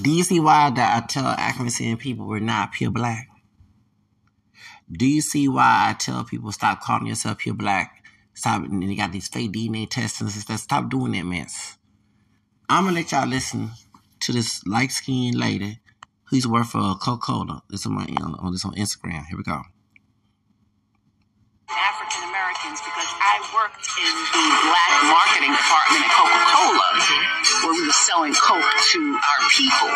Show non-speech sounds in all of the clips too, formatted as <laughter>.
Do you see why that I tell African people we're not pure black? Do you see why I tell people stop calling yourself pure black? Stop, and you got these fake DNA tests and stuff. Stop doing that mess. I'm gonna let y'all listen to this light skinned lady who's work for Coca Cola. This on my uh, on this on Instagram. Here we go. The black marketing department at Coca Cola where we were selling Coke to our people.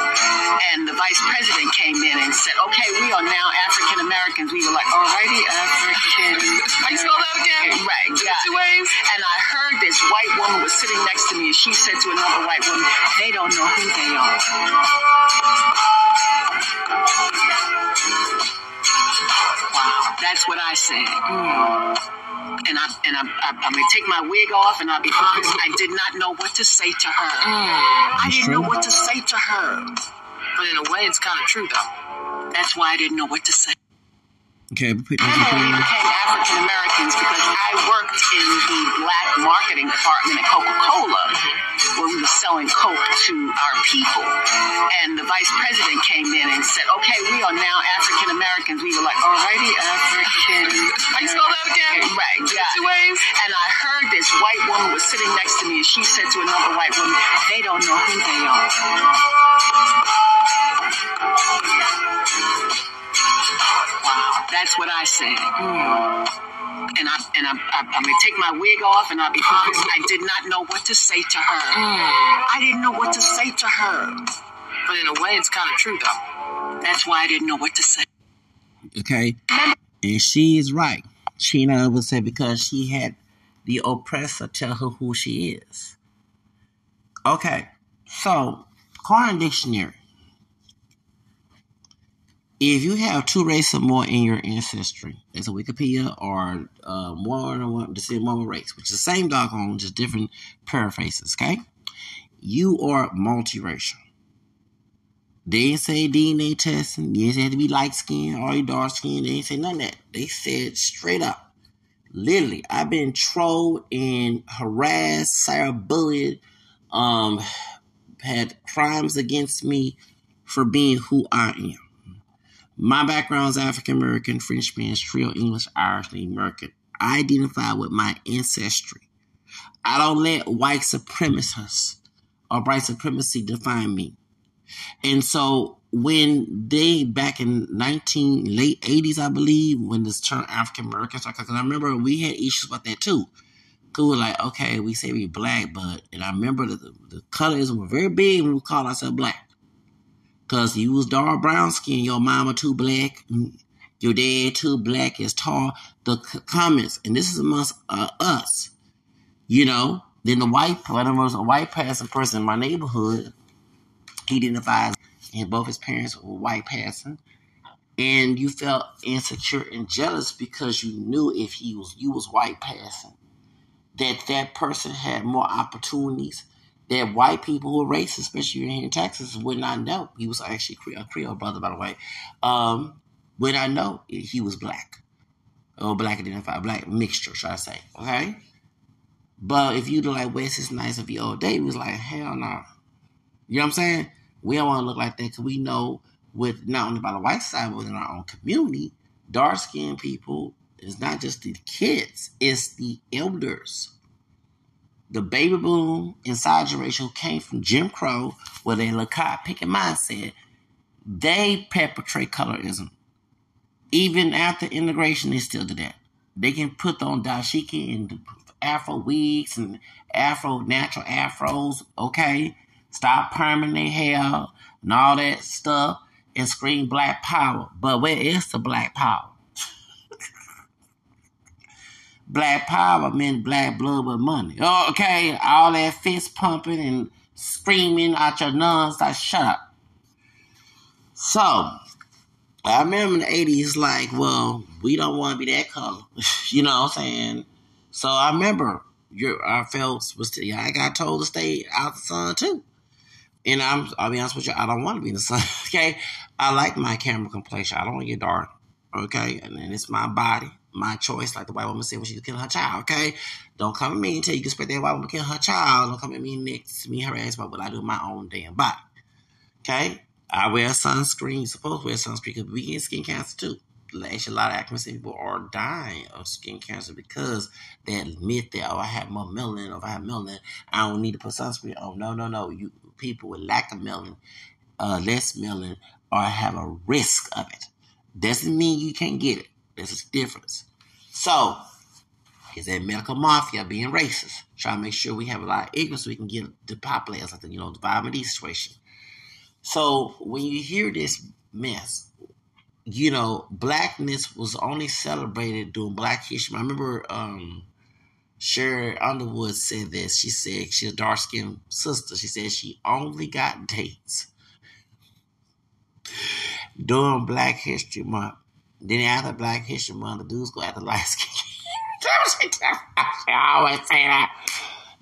And the vice president came in and said, okay, we are now African Americans. We were like, alrighty, African. How you spell that again? Right, yeah. Two ways? And I heard this white woman was sitting next to me and she said to another white woman, they don't know who they are. Wow, that's what I said. Mm. And I and I, I, I'm gonna take my wig off, and I'll be honest. I did not know what to say to her. Mm. I didn't know what to say to her. But in a way, it's kind of true, though. That's why I didn't know what to say. Okay, we put We became African Americans because I worked in the black marketing department at Coca Cola where mm-hmm. To our people. And the vice president came in and said, okay, we are now African Americans. We were like, alrighty, African. You spell that again? Right, yeah. Two ways? And I heard this white woman was sitting next to me and she said to another white woman, they don't know who they are. Wow, that's what I said. Mm. And I and I, I, I'm gonna take my wig off, and I'll be honest. I did not know what to say to her. Mm. I didn't know what to say to her. But in a way, it's kind of true, though. That's why I didn't know what to say. Okay, and she is right. She never said because she had the oppressor tell her who she is. Okay, so Coin Dictionary. If you have two races or more in your ancestry, it's a Wikipedia or uh, more than one, the same one race, which is the same doggone, just different paraphrases. Okay, you are multiracial. They ain't say DNA testing. You ain't have to be light skinned or dark skinned. They ain't say none of that. They said straight up. Literally, I've been trolled and harassed, cyberbullied, um, had crimes against me for being who I am. My background is African American, French, Spanish, Creole, English, Irish, and American. I identify with my ancestry. I don't let white supremacists or white supremacy define me. And so when they back in nineteen late eighties, I believe, when this term African American started, because I remember we had issues about that too. Cause we were like, okay, we say we black, but and I remember the, the colorism were very big when we called ourselves black. Cause you was dark brown skin, your mama too black, your dad too black, is tall. The c- comments, and this is amongst uh, us, you know. Then the white, one us, a white passing person in my neighborhood, he identifies, and both his parents were white passing, and you felt insecure and jealous because you knew if he was you was white passing, that that person had more opportunities that white people who are racist, especially here in Texas, would not know. He was actually a Creole brother, by the way. Um, would not know he was black or black identified, black mixture, should I say? Okay. But if you look like Wesley Snipes of your old day, he was like hell no. You know what I'm saying? We don't want to look like that because we know with not only by the white side, but within our own community, dark skinned people it's not just the kids, it's the elders the baby boom inside generation who came from Jim Crow with a Lakai picking mindset, they perpetrate colorism. Even after integration, they still do that. They can put on dashiki and afro wigs and afro natural afros, okay? Stop perming their hair and all that stuff and scream black power. But where is the black power? Black power meant black blood with money. Okay, all that fist pumping and screaming out your nuns, like shut up. So, I remember in the eighties, like, well, we don't want to be that color, <laughs> you know what I'm saying? So I remember your I felt was yeah, I got told to stay out the sun too. And I'm I'll be honest with you, I don't want to be in the sun. <laughs> Okay, I like my camera complexion. I don't want to get dark. Okay, and then it's my body my choice, like the white woman said when she was killing her child, okay? Don't come at me and tell you can expect that white woman kill her child. Don't come at me next me harass about what I do my own damn body. Okay? I wear sunscreen. You're supposed to wear sunscreen because we get skin cancer too. Actually, a lot of African people are dying of skin cancer because they admit that, oh, I have more melanin, or if I have melanin, I don't need to put sunscreen on. No, no, no. You people with lack of melanin, uh, less melanin, or have a risk of it. Doesn't mean you can't get it. There's a difference. So, is that medical mafia being racist? Trying to make sure we have a lot of ignorance so we can get the populators, like the, you know, the vitamin situation. So when you hear this mess, you know, blackness was only celebrated during Black History. I remember um, Sheryl Underwood said this. She said she's a dark skinned sister. She said she only got dates during Black History Month. Then after Black History Month, the dudes go after light skin. I always say that.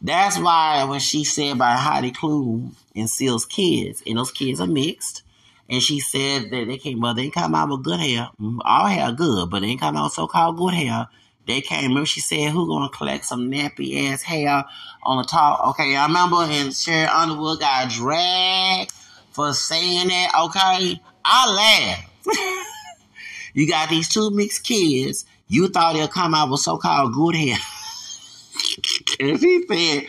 That's why when she said about Heidi Klum and Seal's kids, and those kids are mixed, and she said that they came, well, they come out with good hair, mm, all hair good, but they ain't come out so called good hair. They came. Remember, she said, "Who gonna collect some nappy ass hair on the top?" Okay, I remember, and Sheryl Underwood got dragged for saying that. Okay, I laughed. You got these two mixed kids. You thought they'll come out with so called good hair. <laughs> and she said,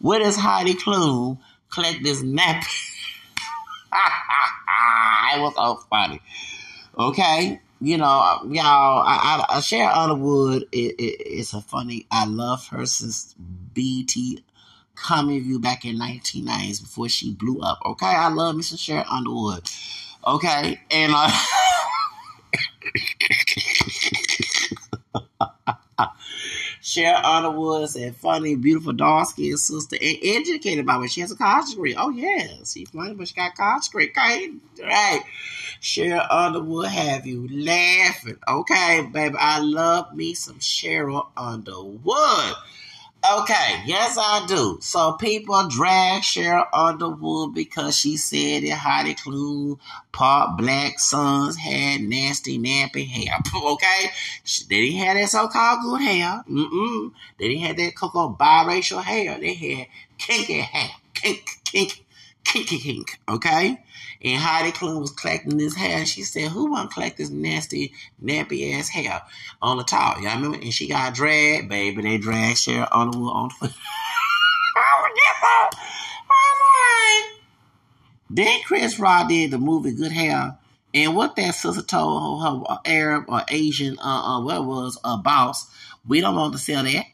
"Where does Heidi Klum collect this nappy?" <laughs> it was so funny. Okay, you know, y'all. I, I, I share Underwood. It, it, it's a funny. I love her since BET Comic View back in 1990s before she blew up. Okay, I love Mr. Sharon Underwood. Okay, and uh, <laughs> Sharon Underwood said, funny, beautiful, dark skinned sister, and educated by it. She has a college degree. Oh, yeah. She's funny, but she got college degree. Okay. Right. Sheryl Underwood have you laughing. Okay, baby. I love me some Sheryl Underwood. Okay, yes, I do. So people drag Sheryl Underwood because she said that Heidi Klum, part black sons had nasty, nappy hair. <laughs> Okay, they didn't have that so-called good hair. Mm-mm. They didn't have that cocoa biracial hair. They had kinky hair, kink, kink, kinky kink. Okay. And Heidi Klum was collecting this hair. She said, Who want to collect this nasty, nappy ass hair on the top? Y'all remember? And she got dragged, baby. They dragged Sheryl on the foot. <laughs> oh, my. Then Chris Rock did the movie Good Hair. And what that sister told her, her Arab or Asian, uh, uh, what was a boss, we don't want to sell that.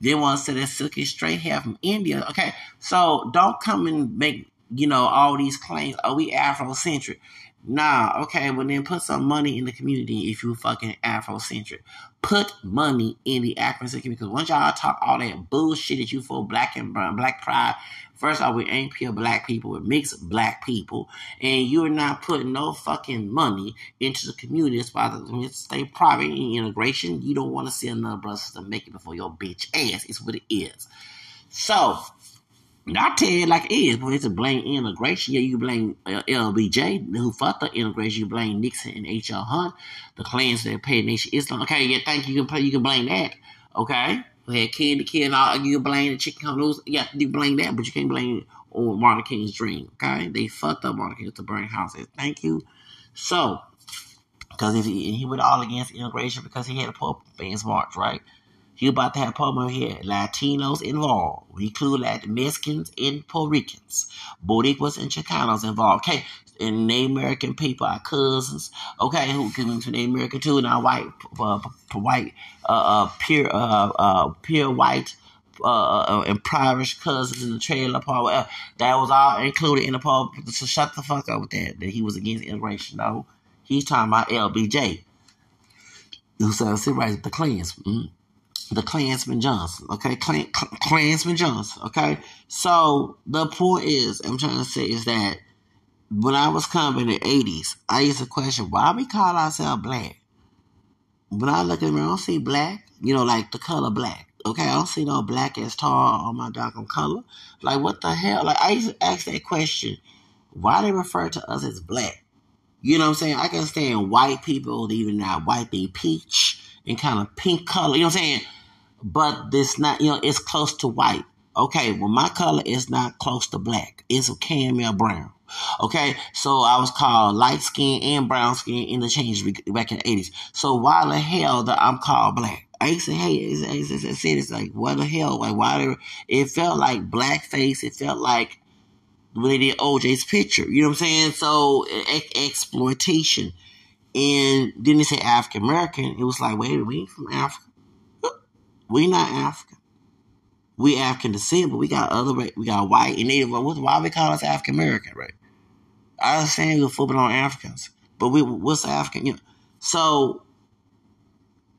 They want to sell that silky straight hair from India. Okay, so don't come and make you know, all these claims, are we Afrocentric? Nah, okay, well then put some money in the community if you fucking Afrocentric. Put money in the Afrocentric community because once y'all talk all that bullshit that you for black and brown, black pride, first of all, we ain't pure black people, we're mixed black people, and you're not putting no fucking money into the community. That's why the stay private in integration. You don't want to see another brother to make it before your bitch ass. It's what it is. So, I tell you like it is, but it's a blame integration. Yeah, you blame uh, LBJ, who fucked the integration. You blame Nixon and H.L. Hunt, the clans that paid Nation Islam. Okay, yeah, thank you. You can play, you can blame that. Okay, we had the Kid all. You can blame the chicken noodles. Yeah, you blame that, but you can't blame on Martin King's dream. Okay, they fucked up Martin King to burn houses. Thank you. So, because he, he went all against integration because he had a poor man's march, right? He about to have problem here. Latinos involved. We include Latin Mexicans and Puerto Ricans, Boricuas and Chicanos involved. Okay, and Native American people, our cousins, okay, who can to Native American too, and our white, uh, white, uh, uh, pure, uh, uh, pure white, uh, uh, impoverished cousins in the trailer park. That was all included in the pub. So shut the fuck up with that. That he was against integration. No, he's talking about LBJ. Who said civil rights, the Klans. Mm-hmm the Klansman Johnson, okay? Klan, Klansman Johnson, okay? So the point is, I'm trying to say is that when I was coming in the 80s, I used to question why we call ourselves black. When I look me, I don't see black, you know, like the color black. Okay, I don't see no black as tall on my dark color. Like, what the hell? Like, I used to ask that question why they refer to us as black? You know what I'm saying? I can stand white people, even not white, they peach and kind of pink color. You know what I'm saying? But this not, you know, it's close to white. Okay, well, my color is not close to black. It's a caramel brown. Okay, so I was called light skin and brown skin interchangeably back in the 80s. So why the hell that I'm called black? I used to hey, I used to say it's like, what the hell? Like, why? It felt like blackface. It felt like when they did OJ's picture. You know what I'm saying? So ex- exploitation. And then they say African American. It was like, wait, we ain't from Africa. We not African. We African descent, but we got other we got white and native. Why we call us African American, right? I understand we're flipping on Africans, but we what's African? You know, so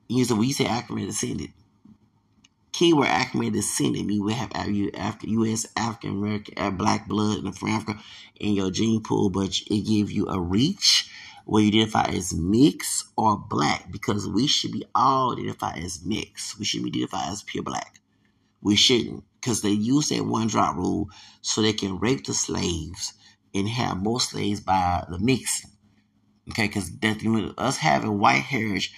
you know, we say African descended. Keyword African descended mean we have you African, U.S. African American, uh, black blood from Africa in your gene pool, but it gives you a reach you identify as mixed or black because we should be all identified as mixed. We should be identified as pure black. We shouldn't because they use that one drop rule so they can rape the slaves and have more slaves by the mixing. Okay, because us having white heritage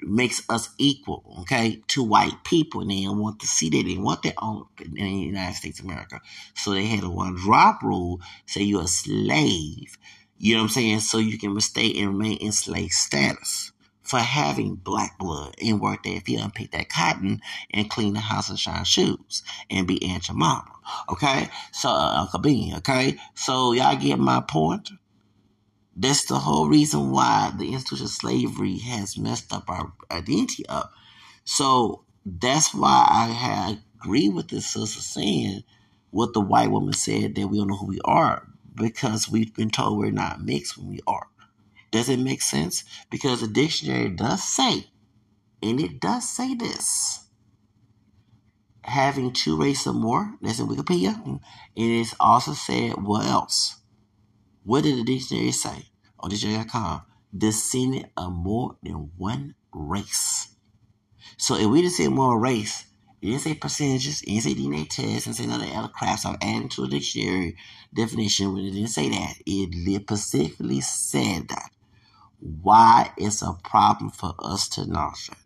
makes us equal, okay, to white people. And they want to see that they want their own in the United States of America. So they had a one drop rule, say you're a slave. You know what I'm saying? So you can stay and remain in slave status for having black blood and work that field and pick that cotton and clean the house and shine shoes and be Aunt your mama. Okay? So, uh, Uncle Bean, okay? So, y'all get my point? That's the whole reason why the institution of slavery has messed up our identity up. So that's why I agree with this sister saying what the white woman said that we don't know who we are because we've been told we're not mixed when we are. Does it make sense? Because the dictionary does say, and it does say this having two races or more, that's in Wikipedia, and it's also said what else? What did the dictionary say on dictionary.com? Descendant of more than one race. So if we say more race, it didn't say percentages, it didn't say DNA test, and say none of the other crap. So I'm adding to a dictionary definition when it didn't say that. It specifically said that. Why it's a problem for us to know that?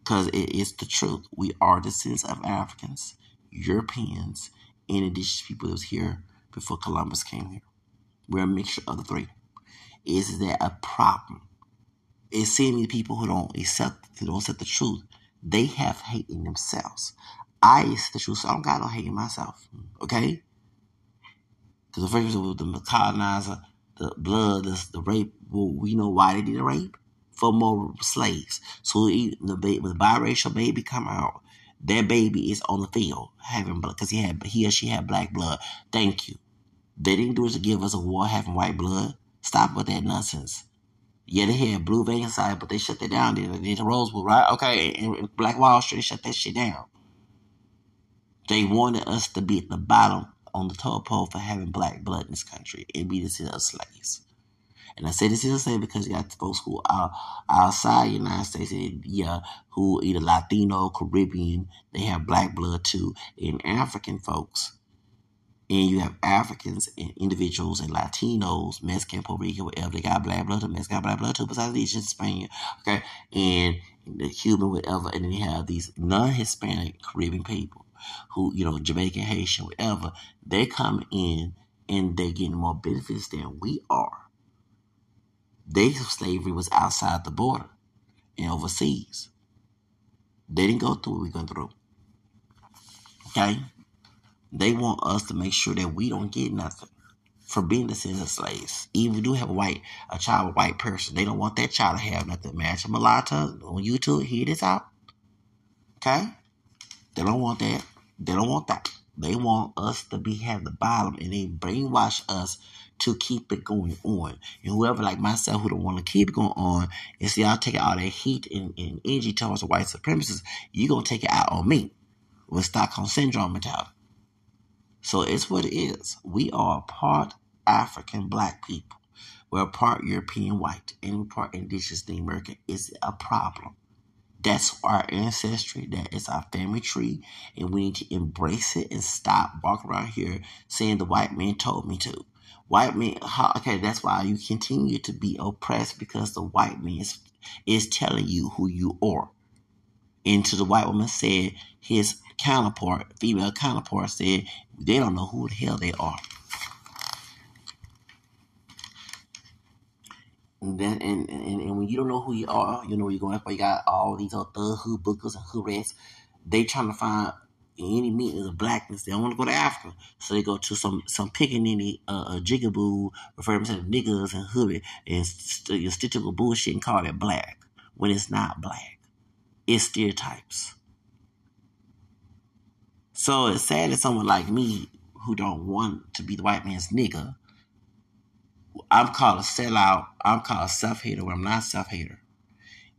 Because it is the truth. We are descendants of Africans, Europeans, and indigenous people that was here before Columbus came here. We're a mixture of the three. Is that a problem? It's seeing people who don't accept, who don't accept the truth. They have hate in themselves. I accept the truth, so I don't got no hate in myself. Okay? Because the first with the colonizer, the blood, the, the rape, well, we know why they did the rape for more slaves. So the baby, the biracial baby come out, that baby is on the field having blood because he had he or she had black blood. Thank you. They didn't do it to give us a war having white blood. Stop with that nonsense. Yeah, they had blue vein inside, but they shut that down. They did the Rosewood, right? Okay, and Black Wall Street shut that shit down. They wanted us to be at the bottom on the toll pole for having black blood in this country and be the of slaves. And I say this is the same because you got folks who are outside the United States, yeah, who either Latino, Caribbean, they have black blood too, and African folks. And you have Africans and individuals and Latinos, Mexican, Puerto Rican, whatever, they got black blood, Mexican black blood too, besides the Asian, Spain, okay, and the Cuban, whatever, and then you have these non-Hispanic Caribbean people who, you know, Jamaican, Haitian, whatever, they come in and they're getting more benefits than we are. Their slavery was outside the border and overseas. They didn't go through what we went through. Okay? They want us to make sure that we don't get nothing for being descendants of slaves. Even if do have a white a child, a white person, they don't want that child to have nothing. Match mulatto on YouTube, hear this out. Okay? They don't want that. They don't want that. They want us to be have the bottom and they brainwash us to keep it going on. And whoever like myself who don't want to keep it going on and see y'all taking all that heat and, and energy towards the white supremacists, you're gonna take it out on me with Stockholm syndrome mentality. So it's what it is. We are part African black people. We're part European white and we're part indigenous American. It's a problem. That's our ancestry. That is our family tree. And we need to embrace it and stop walking around here saying the white man told me to. White man, how, okay, that's why you continue to be oppressed because the white man is, is telling you who you are. And to the white woman said, his counterpart, female counterpart, said they don't know who the hell they are. And, then, and, and, and when you don't know who you are, you know where you're going. for. you got all these other thug hood bookers and hood rats. They trying to find any meaning of blackness. They don't want to go to Africa, so they go to some some pickaninny uh, jigaboo, referring to niggas and hoodie and st- statistical bullshit and call it black when it's not black. It's stereotypes. So it's sad that someone like me who don't want to be the white man's nigga, I'm called a sellout. I'm called a self hater when I'm not a self hater.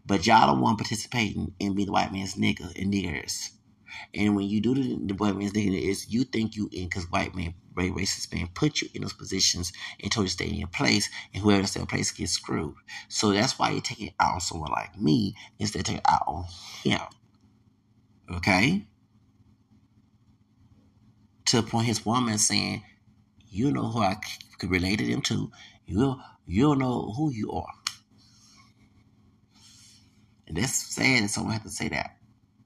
But y'all don't participating in being the white man's nigga and niggers. And when you do the, the white man's nigga is you think you in because white man racist man put you in those positions and told you to stay in your place and whoever stays in place gets screwed. So that's why you take it out on someone like me instead of taking it out on him. Okay? To the point his woman saying, "You know who I could relate to them to. You you know who you are." And that's sad that someone has to say that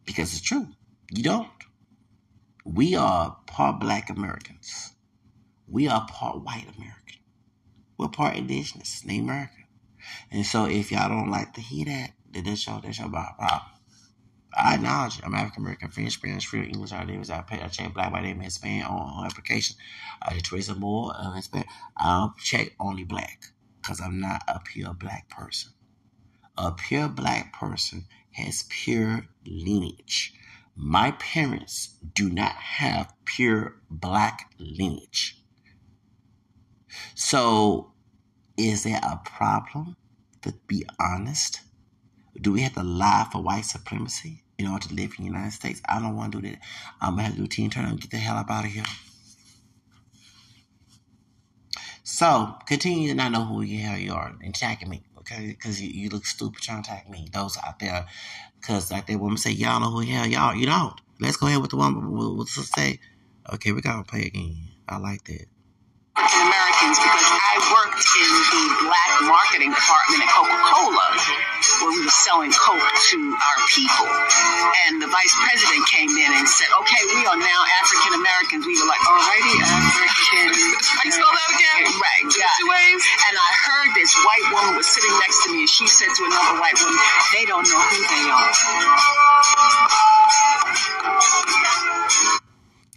because it's true. You don't. We are part Black Americans. We are part white American. We're part indigenous, Native American. And so if y'all don't like to hear that, then that's your that's your problem. I acknowledge I'm African American, French, Spanish, French, English, I live, I pay, I check black, white, name, Hispanic on, on application. I just trace more uh, Hispanic. I don't check only black because I'm not a pure black person. A pure black person has pure lineage. My parents do not have pure black lineage. So, is there a problem? To be honest, do we have to lie for white supremacy? In order to live in the United States. I don't want to do that. I'm gonna have to do Tina Turner and get the hell up out of here. So continue to not know who the hell you are and attacking me, okay? Because you, you look stupid trying to attack me. Those out there, because like that woman say, y'all know who the hell y'all. You don't. Let's go ahead with the one with, with the say. Okay, we gotta play again. I like that. Americans because I worked in the black marketing department at Coca Cola where we were selling Coke to our people. And the vice president came in and said, okay, we are now African Americans. We were like, alrighty, African. How you spell that again? Right, yeah. Two ways? And I heard this white woman was sitting next to me and she said to another white woman, they don't know who they are.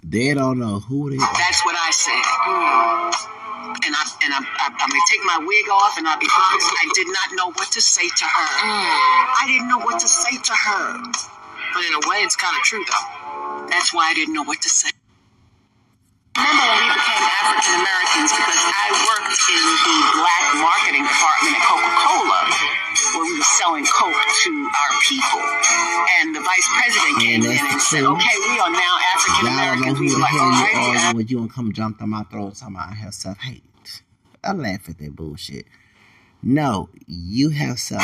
They don't know who they are. That's what I said. Mm. And I and I'm, I'm, I'm gonna take my wig off and I'll be honest. I did not know what to say to her. Mm. I didn't know what to say to her. But in a way, it's kind of true, though. That's why I didn't know what to say. Remember when we became African Americans because I worked in the black marketing department at Coca Cola where we were selling Coke to our people. And the vice president came And in and the said, okay, we are now African Y'all don't know Americans. who We the were like, hell you alrighty, are when you gonna come jump on my throat talking about I have self hate. I laugh at that bullshit. No, you have self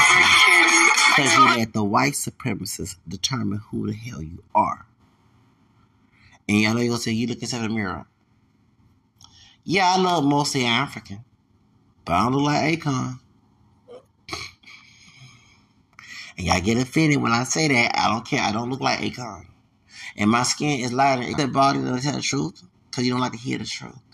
because you let the white supremacists determine who the hell you are. And y'all gonna say you look inside the mirror. Yeah, I love mostly African, but I don't look like Akon. And y'all get offended when I say that. I don't care. I don't look like Akon. And my skin is lighter. Is that body to tell the truth? Because you don't like to hear the truth.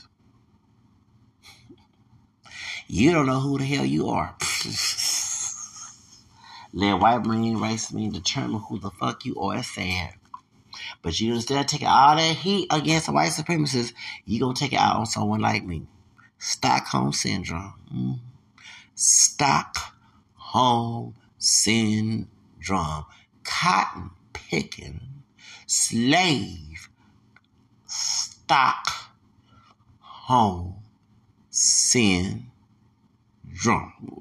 You don't know who the hell you are. <laughs> Let white man, race man determine who the fuck you are. Sad. But you instead of taking all that heat against white supremacists, you gonna take it out on someone like me. Stockholm syndrome. Mm. Stockholm syndrome. Cotton picking. Slave. Stockholm syndrome.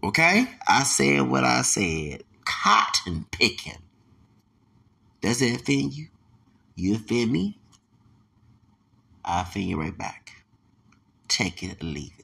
Okay? I said what I said. Cotton picking. Does that offend you? You offend me? I offend you right back. Take it or leave.